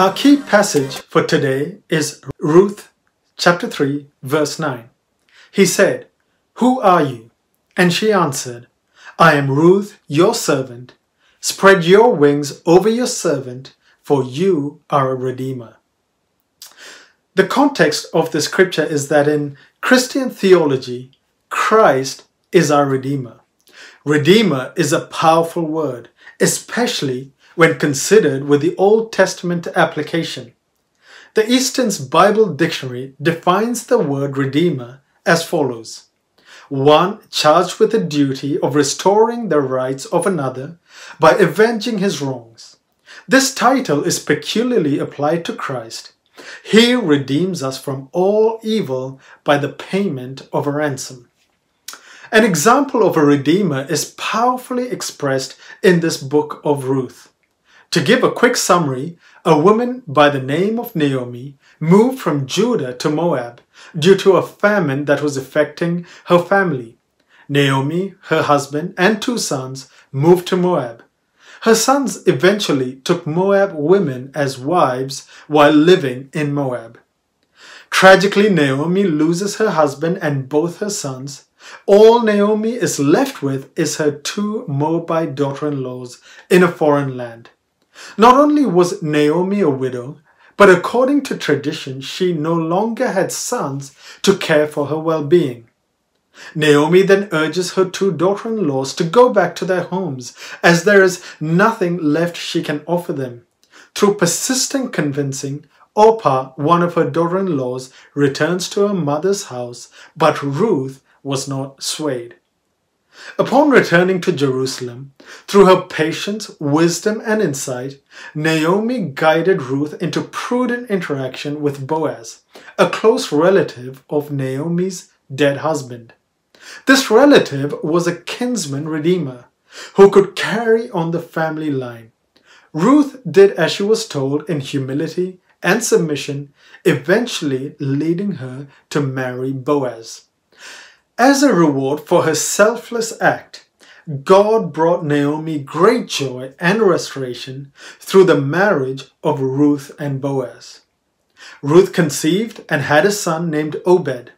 Our key passage for today is Ruth chapter 3, verse 9. He said, Who are you? And she answered, I am Ruth, your servant. Spread your wings over your servant, for you are a redeemer. The context of the scripture is that in Christian theology, Christ is our Redeemer. Redeemer is a powerful word, especially when considered with the Old Testament application. The Easton's Bible Dictionary defines the word Redeemer as follows one charged with the duty of restoring the rights of another by avenging his wrongs. This title is peculiarly applied to Christ. He redeems us from all evil by the payment of a ransom. An example of a redeemer is powerfully expressed in this book of Ruth. To give a quick summary, a woman by the name of Naomi moved from Judah to Moab due to a famine that was affecting her family. Naomi, her husband, and two sons moved to Moab. Her sons eventually took Moab women as wives while living in Moab. Tragically, Naomi loses her husband and both her sons. All Naomi is left with is her two Moabite daughter in laws in a foreign land. Not only was Naomi a widow, but according to tradition, she no longer had sons to care for her well being. Naomi then urges her two daughter in laws to go back to their homes, as there is nothing left she can offer them. Through persistent convincing, Orpah, one of her daughter in laws, returns to her mother's house, but Ruth was not swayed. Upon returning to Jerusalem, through her patience, wisdom, and insight, Naomi guided Ruth into prudent interaction with Boaz, a close relative of Naomi's dead husband. This relative was a kinsman redeemer who could carry on the family line. Ruth did as she was told in humility and submission, eventually leading her to marry Boaz. As a reward for her selfless act, God brought Naomi great joy and restoration through the marriage of Ruth and Boaz. Ruth conceived and had a son named Obed.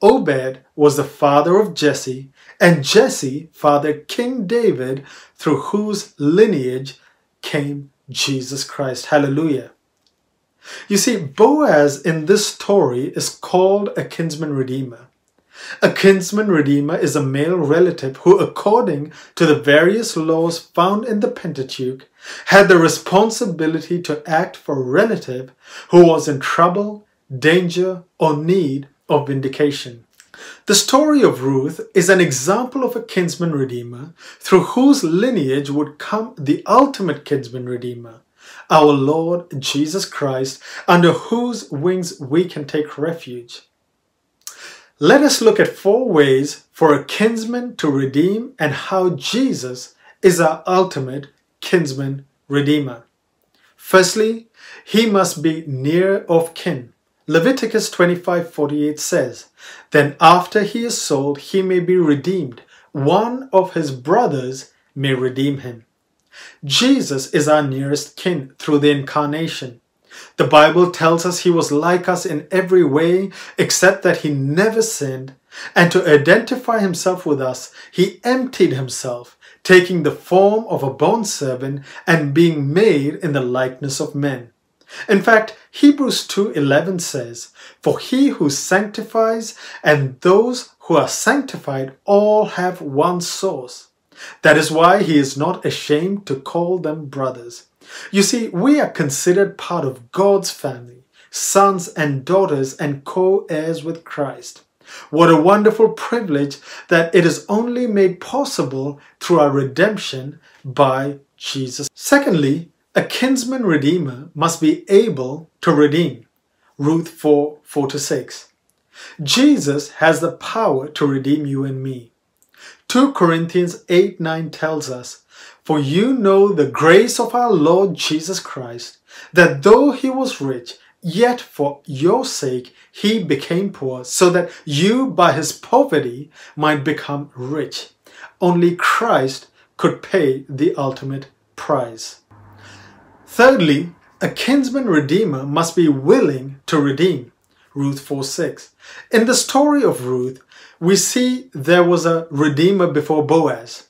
Obed was the father of Jesse, and Jesse fathered King David, through whose lineage came Jesus Christ. Hallelujah. You see, Boaz in this story is called a kinsman redeemer. A kinsman redeemer is a male relative who, according to the various laws found in the Pentateuch, had the responsibility to act for a relative who was in trouble, danger, or need of vindication. The story of Ruth is an example of a kinsman redeemer through whose lineage would come the ultimate kinsman redeemer, our Lord Jesus Christ, under whose wings we can take refuge. Let us look at four ways for a kinsman to redeem and how Jesus is our ultimate kinsman redeemer. Firstly, he must be near of kin. Leviticus 25:48 says, "Then after he is sold, he may be redeemed. One of his brothers may redeem him." Jesus is our nearest kin through the incarnation. The Bible tells us he was like us in every way except that he never sinned. And to identify himself with us, he emptied himself, taking the form of a bondservant and being made in the likeness of men. In fact, Hebrews 2:11 says, "For he who sanctifies and those who are sanctified all have one source." That is why he is not ashamed to call them brothers. You see, we are considered part of God's family, sons and daughters, and co heirs with Christ. What a wonderful privilege that it is only made possible through our redemption by Jesus. Secondly, a kinsman redeemer must be able to redeem. Ruth 4 4 6. Jesus has the power to redeem you and me. 2 Corinthians 8 9 tells us, For you know the grace of our Lord Jesus Christ, that though he was rich, yet for your sake he became poor, so that you by his poverty might become rich. Only Christ could pay the ultimate price. Thirdly, a kinsman redeemer must be willing to redeem. Ruth 4 6. In the story of Ruth, we see there was a redeemer before Boaz,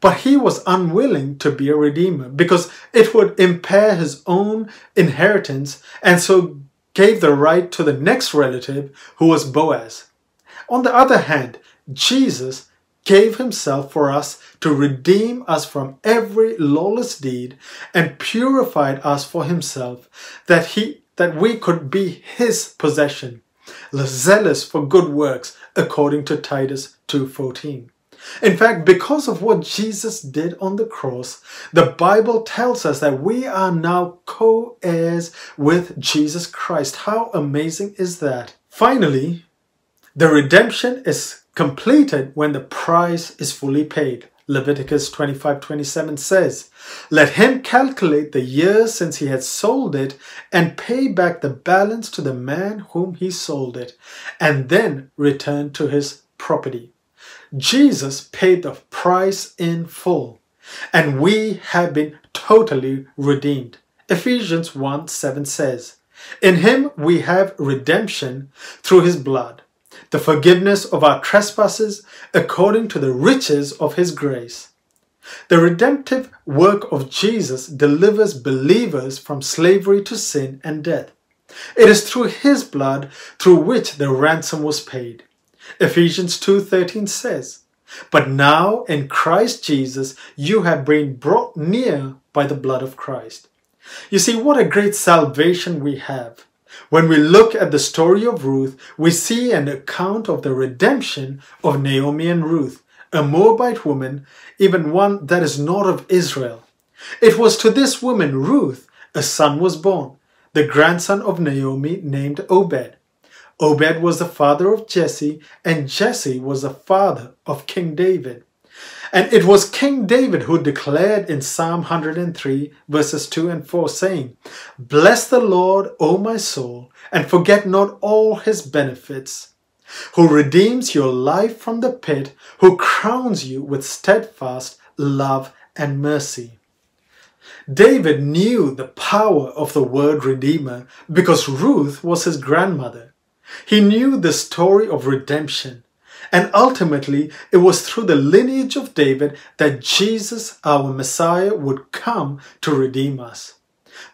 but he was unwilling to be a redeemer because it would impair his own inheritance and so gave the right to the next relative who was Boaz. On the other hand, Jesus gave himself for us to redeem us from every lawless deed and purified us for himself that he that we could be his possession zealous for good works according to Titus 2:14 in fact, because of what Jesus did on the cross, the Bible tells us that we are now co heirs with Jesus Christ. How amazing is that? Finally, the redemption is completed when the price is fully paid. Leviticus 25:27 says, "Let him calculate the years since he had sold it and pay back the balance to the man whom he sold it, and then return to his property." Jesus paid the price in full, and we have been totally redeemed. Ephesians 1 7 says, In him we have redemption through his blood, the forgiveness of our trespasses according to the riches of his grace. The redemptive work of Jesus delivers believers from slavery to sin and death. It is through his blood through which the ransom was paid. Ephesians 2:13 says, "But now in Christ Jesus you have been brought near by the blood of Christ." You see what a great salvation we have. When we look at the story of Ruth, we see an account of the redemption of Naomi and Ruth, a Moabite woman, even one that is not of Israel. It was to this woman, Ruth, a son was born, the grandson of Naomi named Obed. Obed was the father of Jesse, and Jesse was the father of King David. And it was King David who declared in Psalm 103, verses 2 and 4, saying, Bless the Lord, O my soul, and forget not all his benefits, who redeems your life from the pit, who crowns you with steadfast love and mercy. David knew the power of the word Redeemer because Ruth was his grandmother. He knew the story of redemption. And ultimately, it was through the lineage of David that Jesus, our Messiah, would come to redeem us.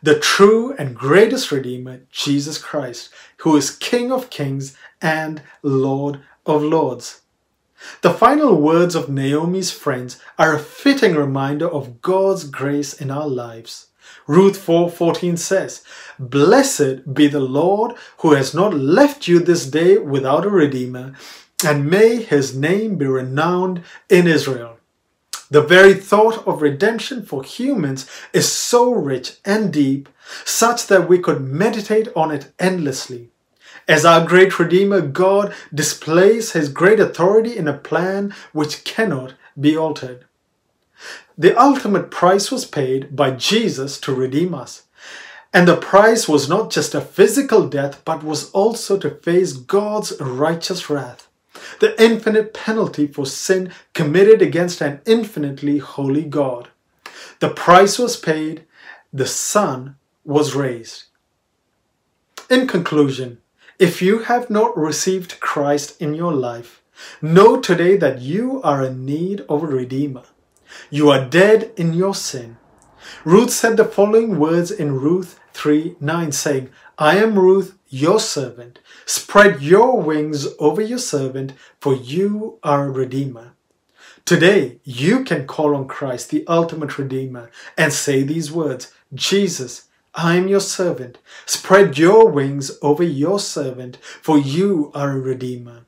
The true and greatest Redeemer, Jesus Christ, who is King of kings and Lord of lords. The final words of Naomi's friends are a fitting reminder of God's grace in our lives. Ruth 4:14 says, "Blessed be the Lord who has not left you this day without a redeemer, and may his name be renowned in Israel." The very thought of redemption for humans is so rich and deep, such that we could meditate on it endlessly. As our great Redeemer, God displays his great authority in a plan which cannot be altered. The ultimate price was paid by Jesus to redeem us. And the price was not just a physical death, but was also to face God's righteous wrath, the infinite penalty for sin committed against an infinitely holy God. The price was paid, the Son was raised. In conclusion, if you have not received Christ in your life, know today that you are in need of a Redeemer. You are dead in your sin. Ruth said the following words in Ruth 3 9, saying, I am Ruth, your servant. Spread your wings over your servant, for you are a redeemer. Today, you can call on Christ, the ultimate redeemer, and say these words Jesus, I am your servant. Spread your wings over your servant, for you are a redeemer.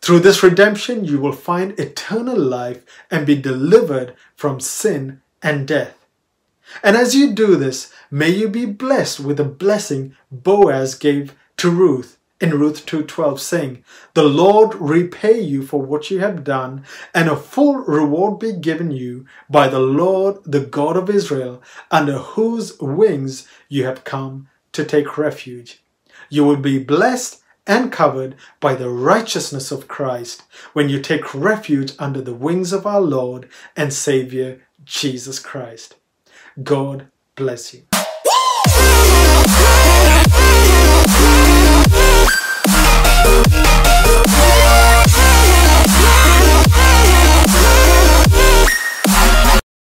Through this redemption, you will find eternal life and be delivered from sin and death. And as you do this, may you be blessed with the blessing Boaz gave to Ruth in Ruth 2:12 saying, "The Lord repay you for what you have done, and a full reward be given you by the Lord, the God of Israel, under whose wings you have come to take refuge." You will be blessed and covered by the righteousness of Christ when you take refuge under the wings of our Lord and Savior Jesus Christ. God bless you.